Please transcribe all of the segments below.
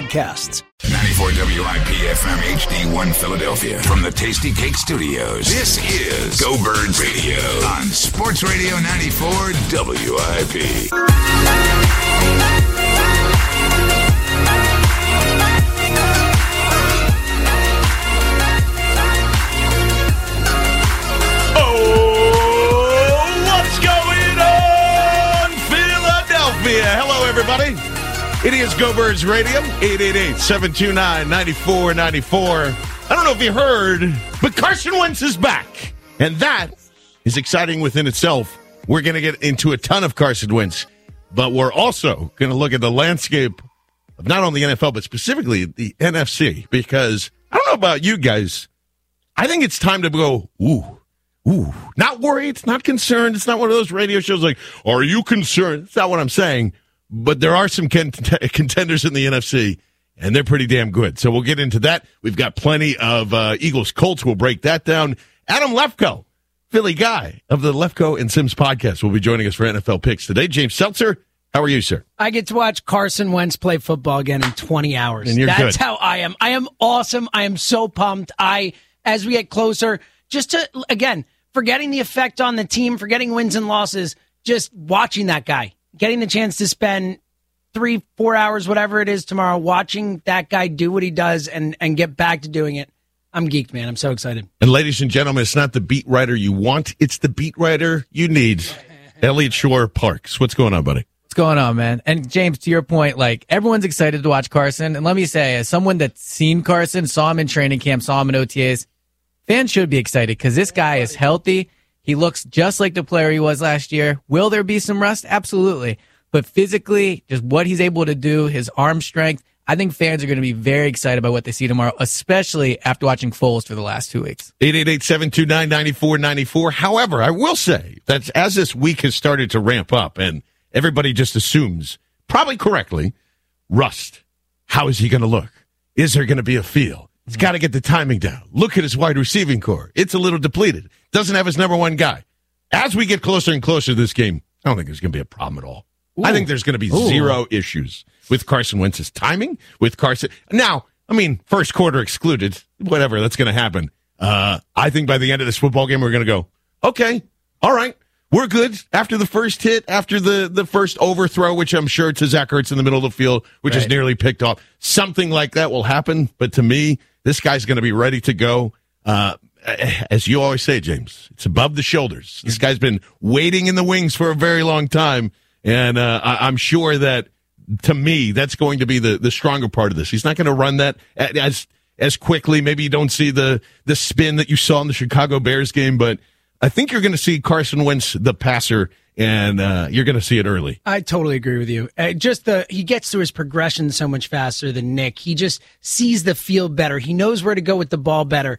podcasts. 94 WIP FM HD1 Philadelphia from the Tastykake Studios. This is Go Birds Radio on Sports Radio 94 WIP. Oh, what's going on, Philadelphia? Hello, everybody. It is Go Birds Radio, 888-729-9494. I don't know if you heard, but Carson Wentz is back. And that is exciting within itself. We're going to get into a ton of Carson Wentz, but we're also going to look at the landscape of not only the NFL, but specifically the NFC, because I don't know about you guys. I think it's time to go, ooh, ooh, not worried, not concerned. It's not one of those radio shows like, are you concerned? It's not what I'm saying but there are some contenders in the NFC, and they're pretty damn good. So we'll get into that. We've got plenty of uh, Eagles Colts. We'll break that down. Adam Lefkoe, Philly guy of the Lefkoe and Simms podcast, will be joining us for NFL picks today. James Seltzer, how are you, sir? I get to watch Carson Wentz play football again in 20 hours. And you're That's good. how I am. I am awesome. I am so pumped. I, as we get closer, just to, again, forgetting the effect on the team, forgetting wins and losses, just watching that guy getting the chance to spend three, four hours, whatever it is tomorrow, watching that guy do what he does and, and get back to doing it. I'm geeked, man. I'm so excited. And ladies and gentlemen, it's not the beat writer you want, it's the beat writer you need. Eliot Shorr-Parks. What's going on, buddy? What's going on, man? And James, to your point, like everyone's excited to watch Carson. And let me say, as someone that's seen Carson, saw him in training camp, saw him in OTAs, fans should be excited because this guy is healthy. He looks just like the player he was last year. Will there be some rust? Absolutely. But physically, just what he's able to do, his arm strength, I think fans are going to be very excited about what they see tomorrow, especially after watching Foles for the last two weeks. 888-729-9494. However, I will say that as this week has started to ramp up and everybody just assumes, probably correctly, rust. How is he going to look? Is there going to be a feel? He's got to get the timing down. Look at his wide receiving corps. It's a little depleted. Doesn't have his number one guy. As we get closer and closer to this game, I don't think there's going to be a problem at all. Ooh. I think there's going to be Ooh. zero issues with Carson Wentz's timing, with Carson. Now, I mean, first quarter excluded, whatever, that's going to happen. Uh, I think by the end of this football game, we're going to go, okay, all right, we're good after the first hit, after the, the first overthrow, which I'm sure to Zach Ertz in the middle of the field, which right. is nearly picked off. Something like that will happen. But to me, this guy's going to be ready to go. Uh, as you always say, James, it's above the shoulders. This guy's been waiting in the wings for a very long time. And uh, I, am sure that to me, that's going to be the, the stronger part of this. He's not going to run that as as quickly. Maybe you don't see the the spin that you saw in the Chicago Bears game, but I think you're going to see Carson Wentz, the passer, and uh, you're going to see it early. I totally agree with you. Uh, just the he gets to his progression so much faster than Nick. He just sees the field better. He knows where to go with the ball better.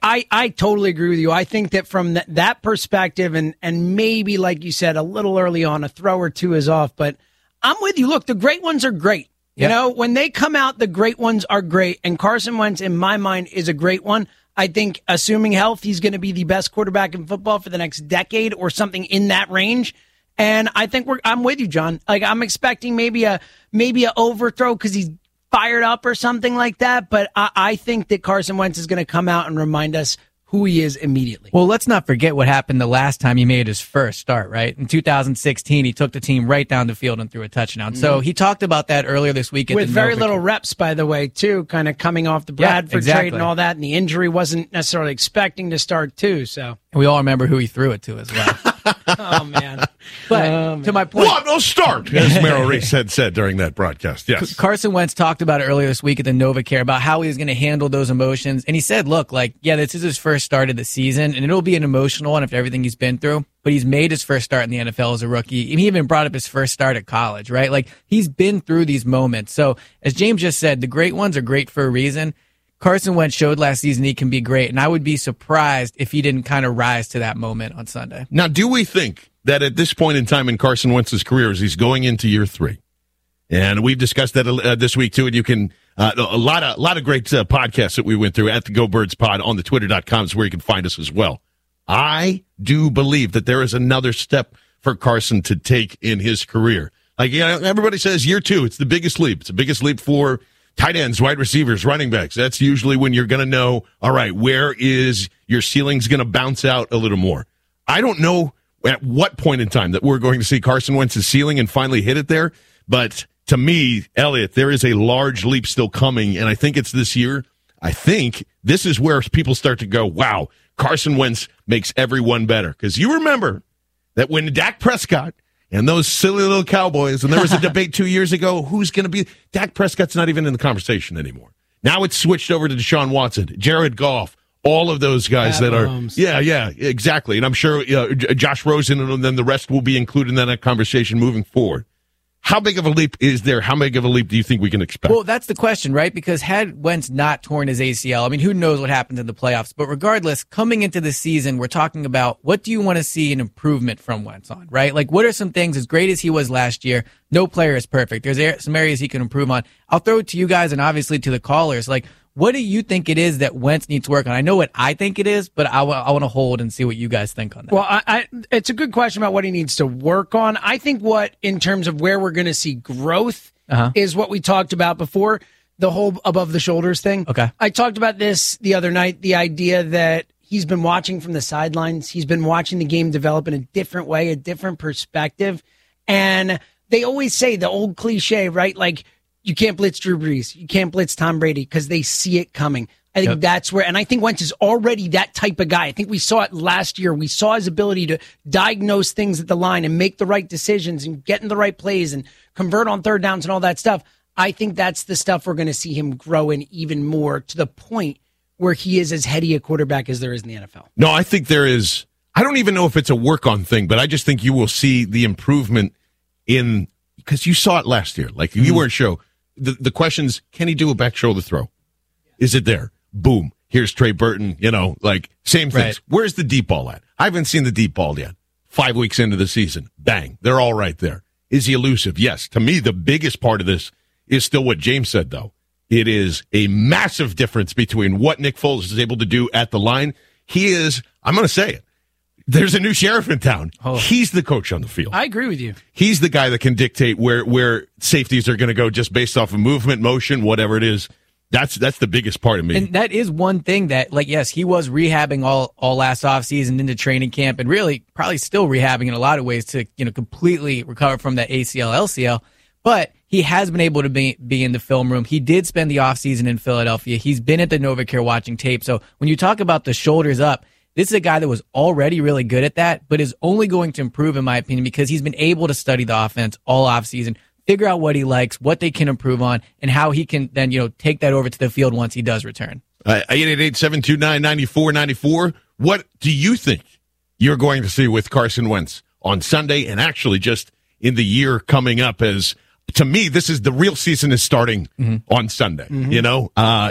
I, I totally agree with you. I think that from that, that perspective, and and maybe like you said, a little early on, a throw or two is off. But I'm with you. Look, the great ones are great. You Yep. know, when they come out, the great ones are great. And Carson Wentz, in my mind, is a great one. I think, assuming health, he's going to be the best quarterback in football for the next decade or something in that range. And I think we're, I'm with you, John. Like I'm expecting maybe a maybe a overthrow because he's fired up or something like that. But I, I think that Carson Wentz is going to come out and remind us who he is immediately. Well, let's not forget what happened the last time he made his first start, right? In 2016, he took the team right down the field and threw a touchdown. So he talked about that earlier this week at Mm-hmm. With the very Nova- little reps, by the way, too, kind of coming off the Yeah, Bradford exactly. trade and all that, and the injury wasn't necessarily expecting to start too. So, And we all remember who he threw it to as well. oh man, But Um, to my point, What? No start, as Merrill Reese had said during that broadcast. Yes. Carson Wentz talked about it earlier this week at the NovaCare about how he was going to handle those emotions. And he said, look, like, yeah, this is his first start of the season and it'll be an emotional one after everything he's been through, but he's made his first start in the NFL as a rookie. And he even brought up his first start at college, right? Like he's been through these moments. So as James just said, the great ones are great for a reason. Carson Wentz showed last season he can be great. And I would be surprised if he didn't kind of rise to that moment on Sunday. Now, do we think that at this point in time in Carson Wentz's career, as he's going into year three, and we've discussed that uh, this week too, and you can uh, a lot of a lot of great uh, podcasts that we went through at the Go Birds Pod on the Twitter.com is where you can find us as well. I do believe that there is another step for Carson to take in his career. Like you know, everybody says year two, it's the biggest leap. It's the biggest leap for tight ends, wide receivers, running backs. That's usually when you're going to know, all right, where is your ceiling's going to bounce out a little more. I don't know at what point in time that we're going to see Carson Wentz's ceiling and finally hit it there, but to me, Eliot, there is a large leap still coming, and I think it's this year. I think this is where people start to go, wow, Carson Wentz makes everyone better. Because you remember that when Dak Prescott and those silly little Cowboys, and there was a debate two years ago, who's going to be Dak Prescott's not even in the conversation anymore. Now it's switched over to Deshaun Watson, Jared Goff, all of those guys that are, yeah, yeah, exactly. And I'm sure uh, Josh Rosen and then the rest will be included in that conversation moving forward. How big of a leap is there? How big of a leap do you think we can expect? Well, that's the question, right? Because had Wentz not torn his ACL, I mean, who knows what happens in the playoffs? But regardless, coming into the season, we're talking about what do you want to see an improvement from Wentz on, right? Like, what are some things as great as he was last year? No player is perfect. There's some areas he can improve on. I'll throw it to you guys and obviously to the callers. Like, what do you think it is that Wentz needs to work on? I know what I think it is, but I want to hold and see what you guys think on that. Well, I, I, it's a good question about what he needs to work on. I think what, in terms of where we're going to see growth, Uh-huh. is what we talked about before the whole above the shoulders thing. Okay. I talked about this the other night the idea that he's been watching from the sidelines, he's been watching the game develop in a different way, a different perspective. And they always say the old cliche, right? Like, you can't blitz Drew Brees, you can't blitz Tom Brady because they see it coming. I think Yep. that's where, and I think Wentz is already that type of guy. I think we saw it last year. We saw his ability to diagnose things at the line and make the right decisions and get in the right plays and convert on third downs and all that stuff. I think that's the stuff we're going to see him grow in even more to the point where he is as heady a quarterback as there is in the NFL. No, I think there is. I don't even know if it's a work on thing, but I just think you will see the improvement in because you saw it last year. Like you mm-hmm. weren't sure. The the questions: Can he do a back shoulder throw? Is it there? Boom. Here's Trey Burton. You know, like same things. Right. Where's the deep ball at? I haven't seen the deep ball yet. Five weeks into the season, bang, they're all right there. Is he elusive? Yes. To me, the biggest part of this is still what James said, though. It is a massive difference between what Nick Foles is able to do at the line. He is, I'm going to say it. There's a new sheriff in town. Oh. He's the coach on the field. I agree with you. He's the guy that can dictate where where safeties are going to go just based off of movement, motion, whatever it is. That's that's the biggest part of me. And that is one thing that, like, yes, he was rehabbing all all last offseason into training camp, and really probably still rehabbing in a lot of ways to you know completely recover from that ACL LCL. But he has been able to be be in the film room. He did spend the offseason in Philadelphia. He's been at the NovaCare watching tape. So when you talk about the shoulders up, this is a guy that was already really good at that, but is only going to improve, in my opinion, because he's been able to study the offense all offseason, figure out what he likes, what they can improve on, and how he can then, you know, take that over to the field once he does return. Uh, 888-729-9494. What do you think you're going to see with Carson Wentz on Sunday and actually just in the year coming up as to me, this is the real season is starting on Sunday. You know, uh,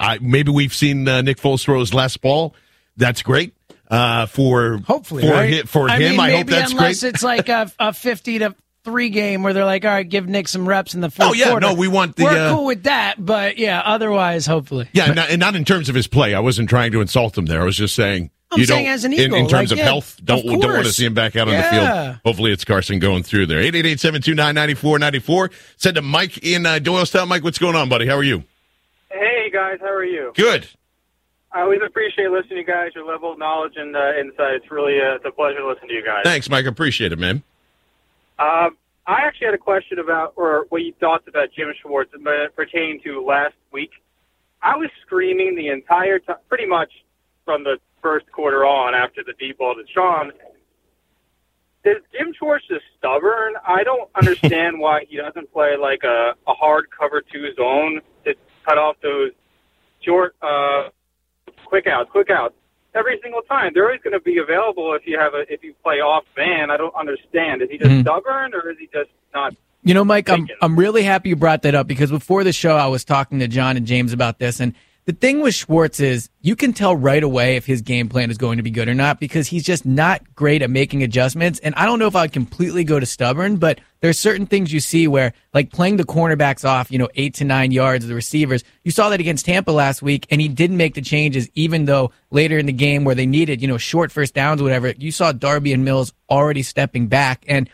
I, maybe we've seen uh, Nick Foles throw his last ball. That's great. Uh, for Hopefully, for right? hi- for I him, mean, I hope maybe that's unless great. it's like a, a fifty to three game where they're like, all right, give Nick some reps in the fourth Oh, yeah, quarter. no, we want the, We're uh, cool with that, but yeah, otherwise, hopefully. Yeah, and not, and not in terms of his play. I wasn't trying to insult him there. I was just saying. I'm you saying don't, as an in, Eagle, in terms like, of yeah, health, don't of don't want to see him back out on the field. Hopefully, it's Carson going through there. 888-729-9494. Send to Mike in uh, Doylestown. Mike, what's going on, buddy? How are you? Hey guys, how are you? Good. I always appreciate listening to you guys. Your level of knowledge and uh, insight. It's really uh, it's a pleasure to listen to you guys. Thanks, Mike. Appreciate it, man. Um, I actually had a question about, or what you thought about Jim Schwartz pertaining to last week. I was screaming the entire time, pretty much from the first quarter on after the deep ball to Sean. Is Jim Schwartz just stubborn? I don't understand why he doesn't play like a, a hard cover two zone to cut off those short, uh, quick outs, quick outs every single time. They're always going to be available if you have a if you play off man. I don't understand. Is he just mm-hmm. stubborn or is he just not? You know, Mike, I'm I'm really happy you brought that up because before the show, I was talking to John and James about this, and the thing with Schwartz is you can tell right away if his game plan is going to be good or not because he's just not great at making adjustments. And I don't know if I'd completely go to stubborn, but there's certain things you see where, like playing the cornerbacks off, you know, eight to nine yards of the receivers. You saw that against Tampa last week, and he didn't make the changes, even though later in the game where they needed, you know, short first downs or whatever, you saw Darby and Mills already stepping back. And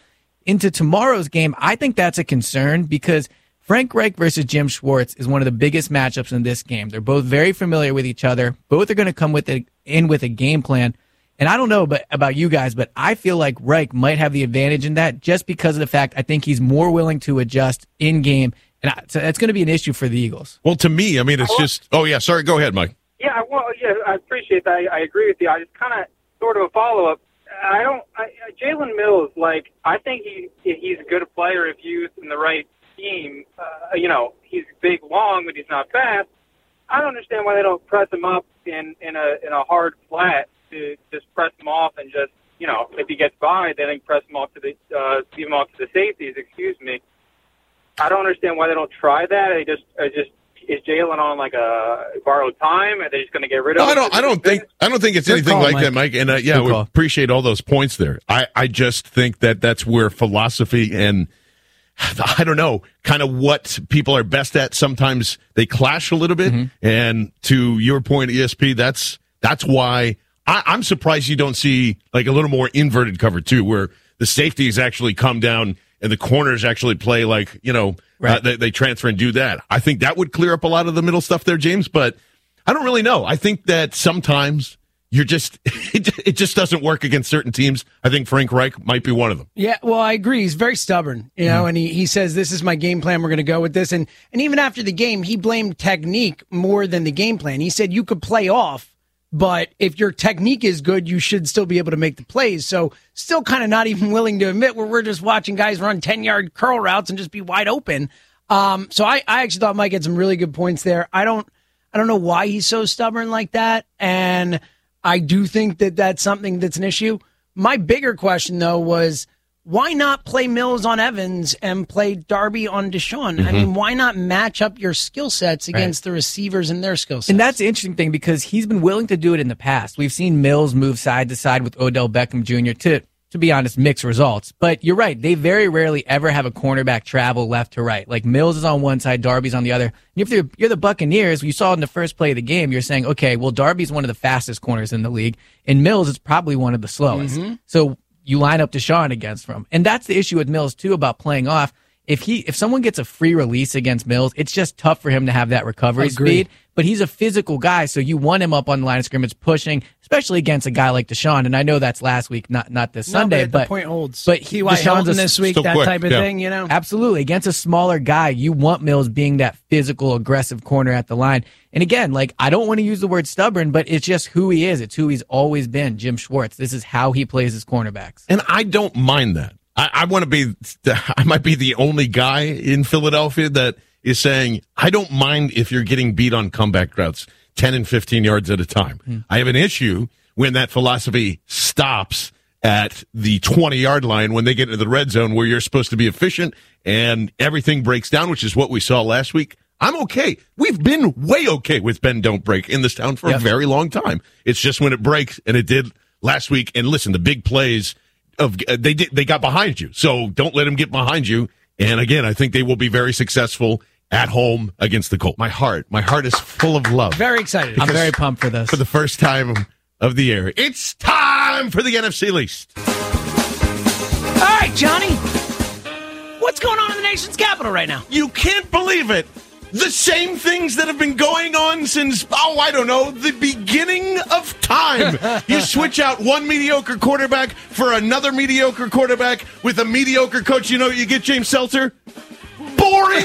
into tomorrow's game, I think that's a concern because Frank Reich versus Jim Schwartz is one of the biggest matchups in this game. They're both very familiar with each other. Both are going to come with a, in with a game plan. And I don't know but, about you guys, but I feel like Reich might have the advantage in that just because of the fact I think he's more willing to adjust in game. And I, so that's going to be an issue for the Eagles. Well, to me, I mean, it's just. Oh yeah, sorry. Go ahead, Mike. Yeah, well, yeah, I appreciate that. I, I agree with you. I just kind of sort of a follow up. I don't. I, I- Jalen Mills, like, I think he he's a good player if used in the right scheme. Uh, you know, he's big, long, but he's not fast. I don't understand why they don't press him up in in a in a hard flat to just press him off and just you know if he gets by, then they press him off to the uh, leave him off to the safeties. Excuse me. I don't understand why they don't try that. They just uh, just is Jalen on like a borrowed time? Are they just going to get rid of? No, I don't. I don't think. I don't think it's Good anything call, like Mike. that, Mike. And uh, yeah, Good we call. appreciate all those points there. I, I just think that that's where philosophy and I don't know, kind of what people are best at. Sometimes they clash a little bit. Mm-hmm. And to your point, ESP, that's that's why I, I'm surprised you don't see like a little more inverted cover two, where the safeties actually come down and the corners actually play like you know Right. uh, they, they transfer and do that. I think that would clear up a lot of the middle stuff there, James. But I don't really know. I think that sometimes you're just it, it just doesn't work against certain teams. I think Frank Reich might be one of them. Yeah, well, I agree. He's very stubborn, you know, and he, he says this is my game plan. We're going to go with this, and and even after the game, he blamed technique more than the game plan. He said you could play off, but if your technique is good, you should still be able to make the plays. So, still kind of not even willing to admit where we're just watching guys run ten yard curl routes and just be wide open. Um, so I I actually thought Mike had some really good points there. I don't I don't know why he's so stubborn like that, and I do think that that's something that's an issue. My bigger question though was why not play Mills on Evans and play Darby on DeSean? Mm-hmm. I mean, why not match up your skill sets against the receivers and their skill sets? And that's the interesting thing because he's been willing to do it in the past. We've seen Mills move side to side with Odell Beckham Jr. to, to be honest, mixed results. But you're right. They very rarely ever have a cornerback travel left to right. Like Mills is on one side, Darby's on the other. And if you're, you're the Buccaneers, you saw in the first play of the game, you're saying, okay, well, Darby's one of the fastest corners in the league and Mills is probably one of the slowest. Mm-hmm. So you line up DeSean against from. And that's the issue with Mills too about playing off. If he if someone gets a free release against Mills, it's just tough for him to have that recovery Agreed. speed. But he's a physical guy, so you want him up on the line of scrimmage pushing, especially against a guy like DeSean. And I know that's last week, not not this No, Sunday, but but the point holds. But he, T.Y. DeSean's Hilton a, this week, that quick, type of yeah. thing, you know. Absolutely. Against a smaller guy, you want Mills being that physical, aggressive corner at the line. And again, like, I don't want to use the word stubborn, but it's just who he is. It's who he's always been, Jim Schwartz. This is how he plays his cornerbacks. And I don't mind that. I, I want to be, I might be the only guy in Philadelphia that is saying, I don't mind if you're getting beat on comeback routes 10 and 15 yards at a time. I have an issue when that philosophy stops at the 20 yard line when they get into the red zone where you're supposed to be efficient and everything breaks down, which is what we saw last week. I'm okay. We've been way okay with Ben Don't Break in this town for Yep. a very long time. It's just when it breaks, and it did last week. And listen, the big plays of uh, they did they got behind you, so don't let them get behind you. And again, I think they will be very successful at home against the Colts. My heart, my heart is full of love Very excited. I'm very pumped for this. for the first time of the year. It's time for the NFC least. All right, Johnny. What's going on in the nation's capital right now? You can't believe it. The same things that have been going on since, oh, I don't know, the beginning of time. you switch out one mediocre quarterback for another mediocre quarterback with a mediocre coach. You know what you get, James Seltzer? Boring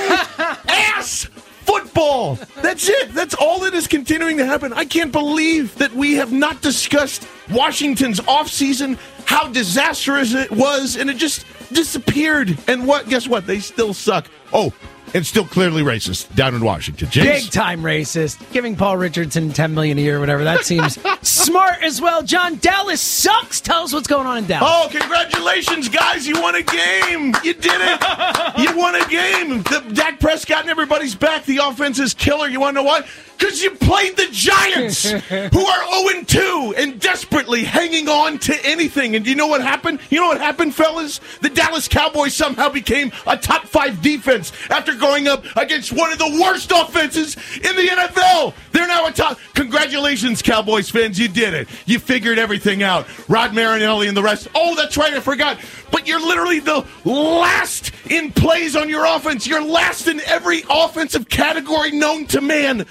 ass football. That's it. That's all that is continuing to happen. I can't believe that we have not discussed Washington's offseason, how disastrous it was, and it just disappeared. And what? Guess what? They still suck. Oh, and still clearly racist down in Washington. James? Big time racist. Giving Paul Richardson ten million a year, or whatever. That seems smart as well. John Dallas sucks. Tell us what's going on in Dallas. Oh, congratulations, guys. You won a game. You did it. you won a game. The, Dak Prescott and everybody's back. The offense is killer. You want to know why? Because you played the Giants, who are 0 2 and desperately hanging on to anything. And you know what happened? You know what happened, fellas? The Dallas Cowboys somehow became a top five defense after going up against one of the worst offenses in the NFL. They're now a top. Congratulations, Cowboys fans. You did it. You figured everything out. Rod Marinelli and the rest. Oh, that's right. I forgot. But you're literally the last in plays on your offense. You're last in every offensive category known to man.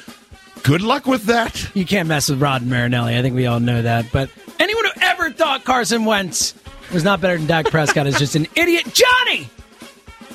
Good luck with that. You can't mess with Rod Marinelli. I think we all know that. But anyone who ever thought Carson Wentz was not better than Dak Prescott is just an idiot. Johnny!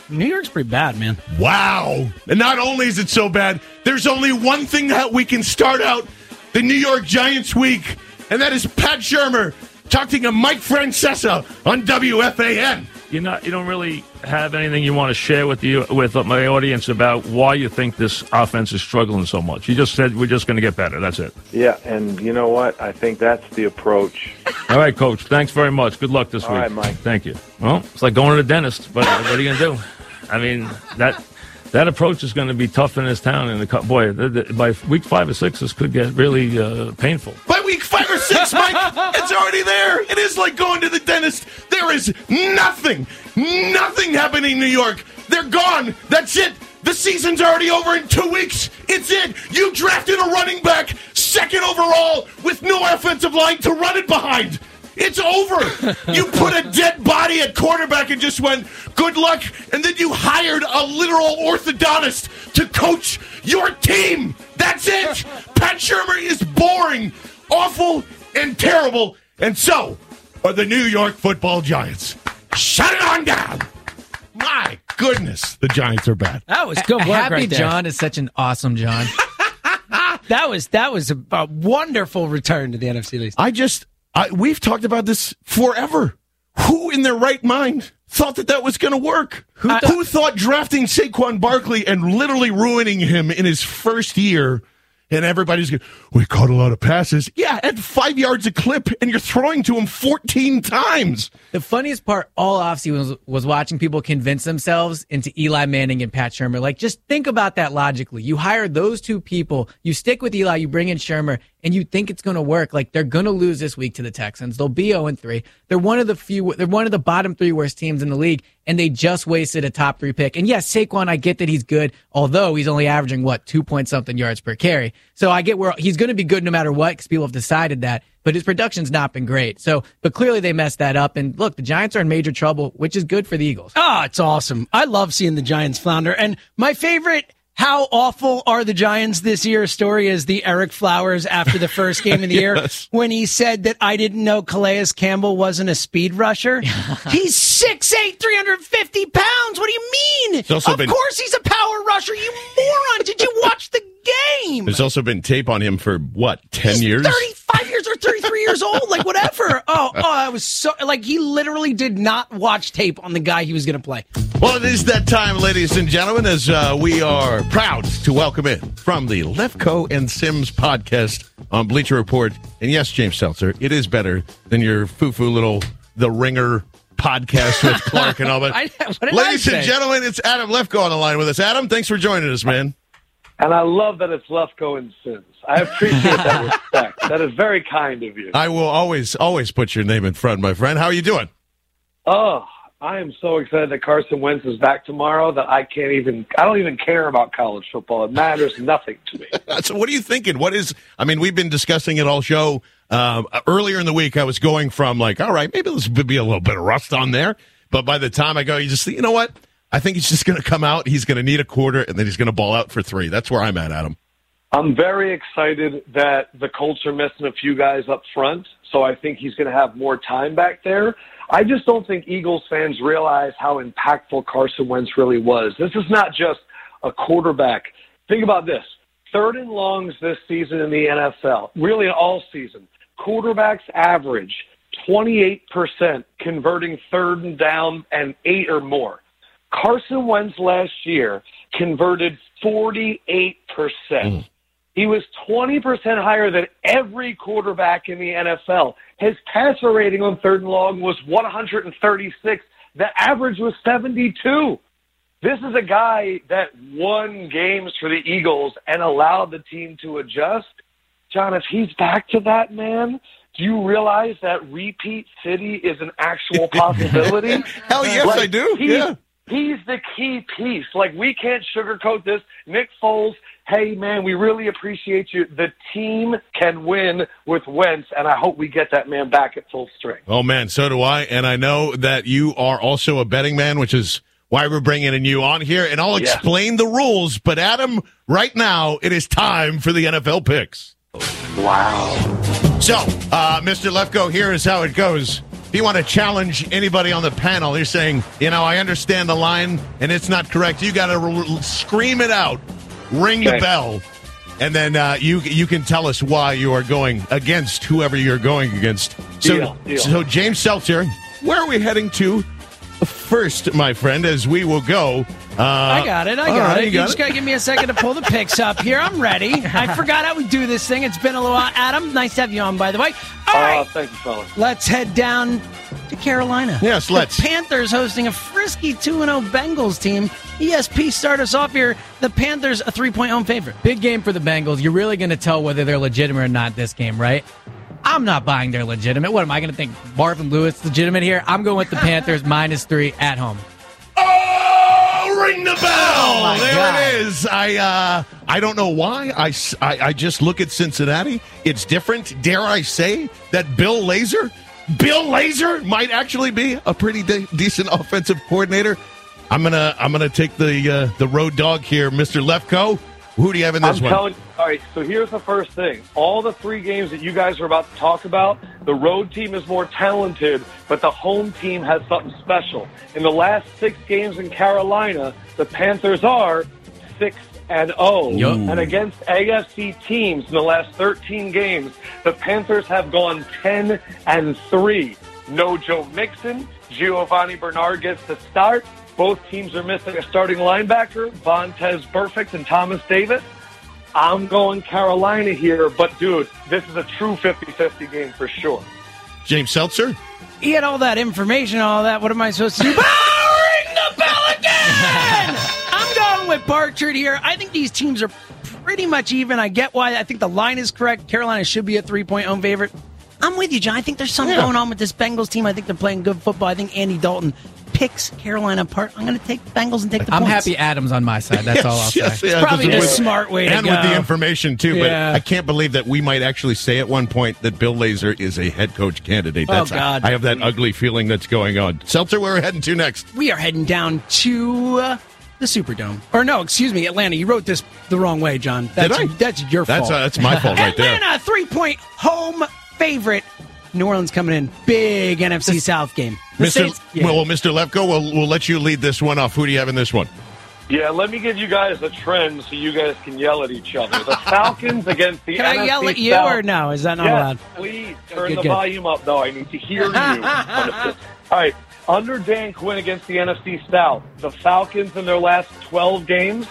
New York's pretty bad, man. Wow. And not only is it so bad, there's only one thing that we can start out the New York Giants week, and that is Pat Shurmur talking to Mike Francesa on WFAN. You're not you don't really have anything you want to share with you with my audience about why you think this offense is struggling so much. You just said we're just going to get better. That's it. Yeah, and you know what? I think that's the approach. All right, coach. Thanks very much. Good luck this All week. right, Mike. Thank you. Well, it's like going to the dentist, but what are you going to do? I mean that. That approach is going to be tough in this town, and the boy, the, the, by week five or six, this could get really uh, painful. By week five or six, Mike, it's already there. It is like going to the dentist. There is nothing, nothing happening in New York. They're gone. That's it. The season's already over in two weeks. It's it. You drafted a running back, second overall, with no offensive line to run it behind. It's over. You put a dead body at quarterback and just went, good luck. And then you hired a literal orthodontist to coach your team. That's it. Pat Shurmur is boring, awful, and terrible. And so are the New York football Giants. Shut it on down. My goodness, the Giants are bad. That was good work Happy right there. John is such an awesome John. That was that was a, a wonderful return to the NFC least. I just, I, we've talked about this forever. Who in their right mind thought that that was going to work? Who, who thought drafting Saquon Barkley and literally ruining him in his first year? And everybody's going, we caught a lot of passes. Yeah, at five yards a clip, and you're throwing to him 14 times. The funniest part all offseason was, was watching people convince themselves into Eli Manning and Pat Shurmur. Like, just think about that logically. You hire those two people, you stick with Eli, you bring in Shurmur, and you think it's going to work. Like, they're going to lose this week to the Texans. They'll be 0 3. They're one of the few, they're one of the bottom three worst teams in the league, and they just wasted a top three pick. And yes, Saquon, I get that he's good, although he's only averaging, what, two point something yards per carry. So I get where he's going to be good no matter what because people have decided that. But his production's not been great. So, but clearly they messed that up. And look, the Giants are in major trouble, which is good for the Eagles. Oh, it's awesome. I love seeing the Giants flounder. And my favorite how awful are the Giants this year story is the Ereck Flowers after the first game of the year Yes. when he said that I didn't know Calais Campbell wasn't a speed rusher. he's 6'8", 350 pounds. What do you mean? of been- course he's a power rusher, you moron. Did you watch the game? There's also been tape on him for what, 10 years? 35 years or 33 years old, like whatever. Oh, oh, I was so like he literally did not watch tape on the guy he was going to play. Well, it is that time, ladies and gentlemen, as uh, we are proud to welcome in from the Lefkoe and Simms podcast on Bleacher Report. And yes, James Seltzer, it is better than your foo-foo little the Ringer podcast with Clark and all that. I- what did I Ladies and gentlemen, it's Adam Lefkoe on the line with us. Adam, thanks for joining us, man. And I love that it's Lefkoe and Simms. I appreciate that respect. That is very kind of you. I will always, always put your name in front, my friend. How are you doing? Oh, I am so excited that Carson Wentz is back tomorrow that I can't even, I don't even care about college football. It matters nothing to me. So, what are you thinking? What is? I mean, we've been discussing it all show. Um, earlier in the week, I was going from like, all right, maybe this would be a little bit of rust on there, but by the time I go, you just, you know what? I think he's just going to come out. He's going to need a quarter, and then he's going to ball out for three. That's where I'm at, Adam. I'm very excited that the Colts are missing a few guys up front, so I think he's going to have more time back there. I just don't think Eagles fans realize how impactful Carson Wentz really was. This is not just a quarterback. Think about this. Third and longs this season in the NFL, really all season. Quarterbacks average 28% converting third and down and eight or more. Carson Wentz last year converted 48%. Hmm. He was 20% higher than every quarterback in the NFL. His passer rating on third and long was 136. The average was 72. This is a guy that won games for the Eagles and allowed the team to adjust. John, if he's back to that, man, do you realize that repeat city is an actual possibility? Hell yes, Like, I do. he's- Yeah. He's the key piece. Like, we can't sugarcoat this. Nick Foles, hey, man, we really appreciate you. The team can win with Wentz, and I hope we get that man back at full strength. Oh man, so do I, and I know that you are also a betting man, which is why we're bringing in you on here, and I'll Yeah. explain the rules. But Adam, right now it is time for the NFL picks. Wow. So, uh, Mr. Lefkoe, here is how it goes. If you want to challenge anybody on the panel, you're saying, you know, I understand the line and it's not correct. You got to r- scream it out, ring the bell, and then uh, you you can tell us why you are going against whoever you're going against. So, Deal, deal. so James Seltzer, where are we heading to first, my friend? As we will go. Uh, I got it. I got right, it. you You, got just got to give me a second to pull the picks up here. I'm ready. I forgot how we do this thing. It's been a little while. Adam, nice to have you on, by the way. All Uh, thank you, fellas. let's head down to Carolina. Yes, let's. The Panthers hosting a frisky 2 0 Bengals team. ESP start us off here. The Panthers, a three point home favorite. Big game for the Bengals. You're really going to tell whether they're legitimate or not this game, right? I'm not buying they're legitimate. What am I going to think? Marvin Lewis legitimate here? I'm going with the Panthers minus three at home. Oh, ring the bell! my there God. it is. I uh, I don't know why. I I just look at Cincinnati. It's different. Dare I say that Bill Lazor, Bill Lazor might actually be a pretty de- decent offensive coordinator. I'm gonna I'm gonna take the uh, the road dog here, Mister Lefkoe. Who do you have in this I'm one? telling all right, so here's the first thing. All the three games that you guys are about to talk about, the road team is more talented, but the home team has something special. In the last six games in Carolina, the Panthers are six and zero, Yup. and against AFC teams in the last 13 games, the Panthers have gone 10 and three. No Joe Mixon, Giovani Bernard gets the start. Both teams are missing a starting linebacker, Vontaze Burfict and Thomas Davis. I'm going Carolina here, but dude, this is a true 50-50 game for sure. James Seltzer. He had all that information, all that. What am I supposed to do? Ah, ring the bell again! I'm going with Barchard here. I think these teams are pretty much even. I get why. I think the line is correct. Carolina should be a three point home favorite. I'm with you, John. I think there's something Yeah. going on with this Bengals team. I think they're playing good football. I think Andy Dalton picks Carolina apart. I'm going to take the Bengals and take the I'm points. happy Adam's on my side. That's all I'll say. Yes, yeah, probably this the is smart way to and with the information too. Yeah. But I can't believe that we might actually say at one point that Bill Lazor is a head coach candidate. Oh, That's God. I have that ugly feeling that's going on. Seltzer, where we're heading to next? we are heading down to uh, the Superdome. Or no, excuse me, Atlanta. You wrote this the wrong way, John. That's, I? That's your That's fault. uh, that's my fault right there. Atlanta, three point home favorite. New Orleans coming in. Big NFC South game. The Mr. Saints- yeah. Well, Mr. Lefkoe, we'll, we'll let you lead this one off. Who do you have in this one? Yeah, let me give you guys a trend so you guys can yell at each other. The Falcons against the NFC. Can I NFC yell at you South. or no? Is that not yes, allowed? please turn Good, the good. volume up. No, I need to hear you. All right, under Dan Quinn against the NFC South, the Falcons in their last 12 games,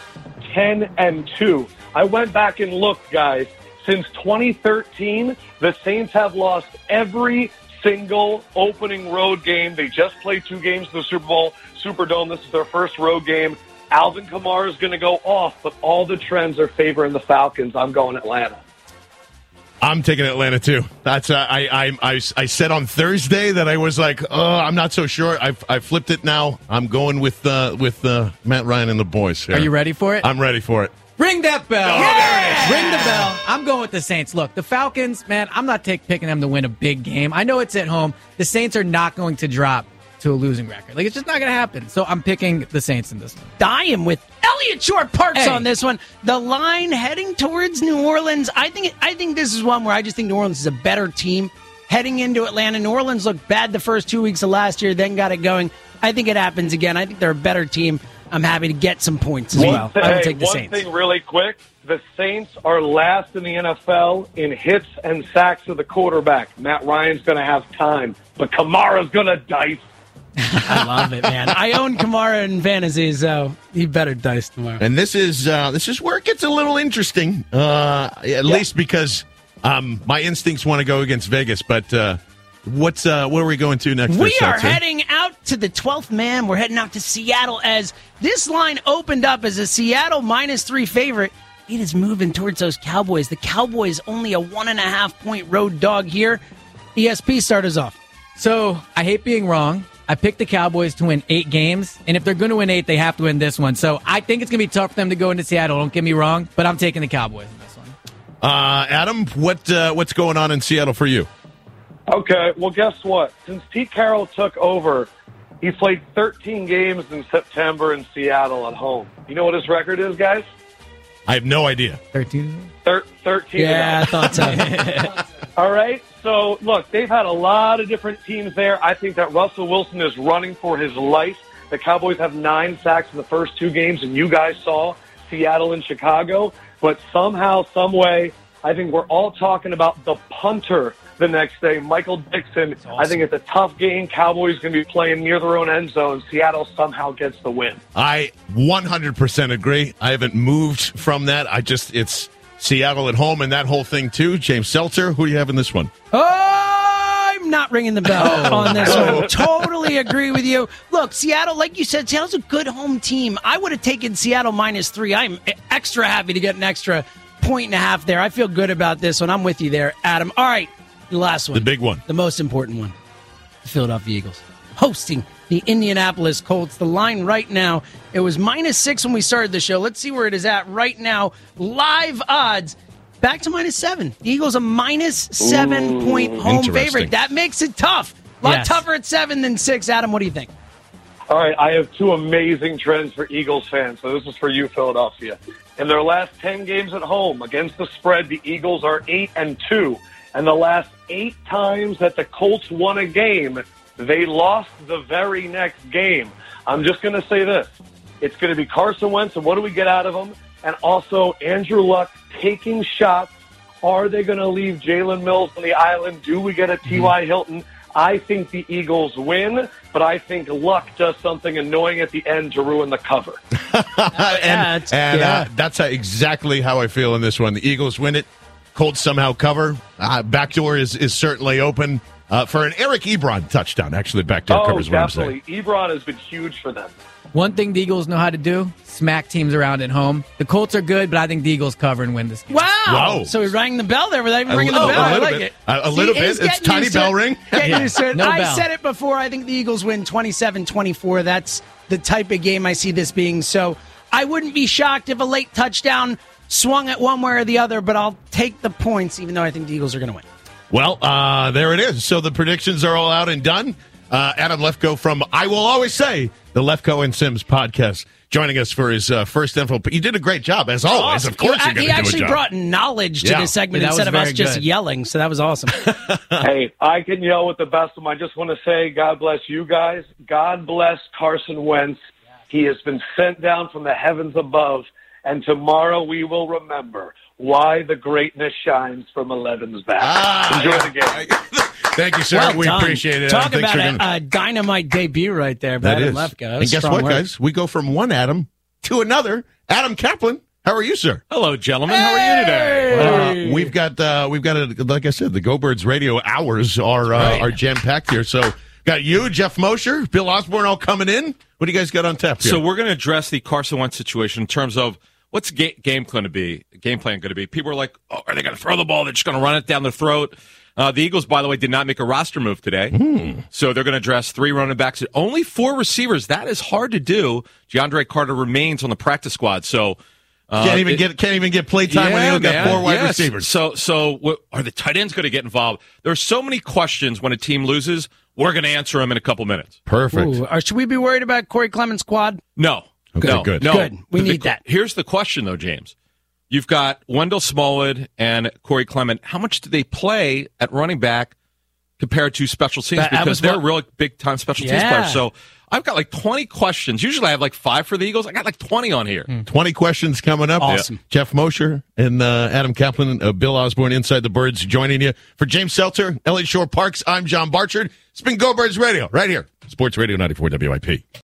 10 and 2. I went back and looked, guys. Since 2013, the Saints have lost every single opening road game. They just played two games in the Super Bowl, Superdome. This is their first road game. Alvin Kamara is going to go off, but all the trends are favoring the Falcons. I'm going Atlanta. I'm taking Atlanta too. That's uh, I, I I I said on Thursday that I was like, oh, I'm not so sure. I I flipped it now. I'm going with uh, with uh, Matt Ryan and the boys. Here. Are you ready for it? I'm ready for it. Ring that bell. There Ring the bell. I'm going with the Saints. Look, the Falcons, man, I'm not take, picking them to win a big game. I know it's at home. The Saints are not going to drop to a losing record. Like, it's just not going to happen. So I'm picking the Saints in this one. Dying with Eliot Shorr-Parks Hey. on this one. The line heading towards New Orleans. I think I think this is one where I just think New Orleans is a better team heading into Atlanta. New Orleans looked bad the first two weeks of last year, then got it going. I think it happens again. I think they're a better team. I'm happy to get some points as well. One, I would hey, take the one Saints. thing really quick. The Saints are last in the NFL in hits and sacks of the quarterback. Matt Ryan's going to have time, but Kamara's going to dice. I love it, man. I own Kamara in fantasy, so he better dice tomorrow. And this is uh, this is where it gets a little interesting. Uh, at least because um, my instincts want to go against Vegas. But uh, what's uh, what are we going to next? We there, are Seltzer? heading out to the 12th man. We're heading out to Seattle as this line opened up as a Seattle minus three favorite. It is moving towards those Cowboys. The Cowboys only a one and a half point road dog here. ESP start us off. So I hate being wrong. I picked the Cowboys to win eight games, and if they're going to win eight, they have to win this one. So I think it's going to be tough for them to go into Seattle. Don't get me wrong, but I'm taking the Cowboys in this one. Uh, Adam, what uh, what's going on in Seattle for you? Okay, well, guess what? Since Pete Carroll took over, he played 13 games in September in Seattle at home. You know what his record is, guys? I have no idea. 13. Thir- 13. Yeah, I thought so. All right. So, look, they've had a lot of different teams there. I think that Russell Wilson is running for his life. The Cowboys have nine sacks in the first two games, and you guys saw Seattle and Chicago. But somehow, some way, I think we're all talking about the punter the next day, Michael Dickson. I think it's a tough game. Cowboys going to be playing near their own end zone. Seattle somehow gets the win. I 100% agree. I haven't moved from that. I just it's Seattle at home and that whole thing too. James Seltzer, who do you have in this one? I'm not ringing the bell oh, on this one. Totally agree with you. Look, Seattle, like you said, Seattle's a good home team. I would have taken Seattle minus three. I'm extra happy to get an extra point and a half there. I feel good about this one. I'm with you there, Adam. All right, the last one. The big one. The most important one. The Philadelphia Eagles hosting the Indianapolis Colts. The line right now, it was minus six when we started the show. Let's see where it is at right now. Live odds. Back to minus seven. The Eagles a minus seven point home favorite. That makes it tough. A lot Yes. tougher at seven than six. Adam, what do you think? All right, I have two amazing trends for Eagles fans. So this is for you, Philadelphia. In their last 10 games at home against the spread, the Eagles are 8 and 2. And the last 8 times that the Colts won a game, they lost the very next game. I'm just going to say this. It's going to be Carson Wentz, and what do we get out of him? And also Andrew Luck taking shots. Are they going to leave Jalen Mills on the island? Do we get a T.Y. Hilton? I think the Eagles win, but I think Luck does something annoying at the end to ruin the cover. and and yeah. uh, that's exactly how I feel in this one. The Eagles win it. Colts somehow cover. Uh, backdoor is, is certainly open uh, for an Eric Ebron touchdown. Actually, backdoor oh, covers what I'm saying. Ebron has been huge for them. One thing the Eagles know how to do: smack teams around at home. The Colts are good, but I think the Eagles cover and win this game. Wow. Wow. So we rang the bell there without even A ringing little- the bell. a I little like bit. it. A- a little bit. he's It's tiny used to bell ring. Getting Yeah. used to it. No I bell. said it before. I think the Eagles win 27 24. That's the type of game I see this being. So I wouldn't be shocked if a late touchdown swung it one way or the other, but I'll take the points, even though I think the Eagles are going to win. Well, uh, there it is. So the predictions are all out and done. Uh, Adam Lefkoe from I Will Always Say, the Lefkoe and Simms podcast, joining us for his uh, first info. But you did a great job, as always. Of course, he, you're he to do a actually job. brought knowledge to Yeah. this segment instead of us very just yelling, so that was awesome. hey, I can yell with the best of them. I just want to say, God bless you guys. God bless Carson Wentz. He has been sent down from the heavens above, and tomorrow we will remember why the greatness shines from 11's back. Ah, Enjoy yeah. the game. Thank you, sir. Well we done. appreciate it. Talk Adam. About for a, doing- a dynamite debut right there. That Adam is. Lefkoe. That And guess what, work. guys? We go from one Adam to another. Adam Kaplan, how are you, sir? Hello, gentlemen. How are you today? Uh, we've got uh, we've got a, like I said, the Go Birds radio hours are uh, are jam packed here. So got you, Jeff Mosher, Bill Osborne, all coming in. What do you guys got on tap here? So we're going to address the Carson Wentz situation in terms of what's ga- game plan to be. Game plan going to be. People are like, oh, are they going to throw the ball? They're just going to run it down their throat. Uh, the Eagles, by the way, did not make a roster move today, so they're going to address three running backs. Only four receivers. That is hard to do. DeAndre Carter remains on the practice squad, so. Uh, can't even it- get can't even get play time when yeah, you got four wide Yes. receivers. So, so what, are the tight ends going to get involved? There are so many questions when a team loses. We're going to answer them in a couple minutes. Perfect. Ooh, should we be worried about Corey Clement's quad? No. Okay, no, good. No. Good. We The- need that. Here's the question, though, James. You've got Wendell Smallwood and Corey Clement. How much do they play at running back compared to special teams? That- that Because they're what- really big time special teams players. So I've got like 20 questions. Usually I have like five for the Eagles. I got like 20 on here. Twenty questions coming up. Awesome. Jeff Mosher and uh, Adam Kaplan, uh, Bill Osborne, Inside the Birds, joining you for James Seltzer, Eliot Shorr-Parks. I'm John Barchard. It's been Go Birds Radio right here, Sports Radio 94 WIP.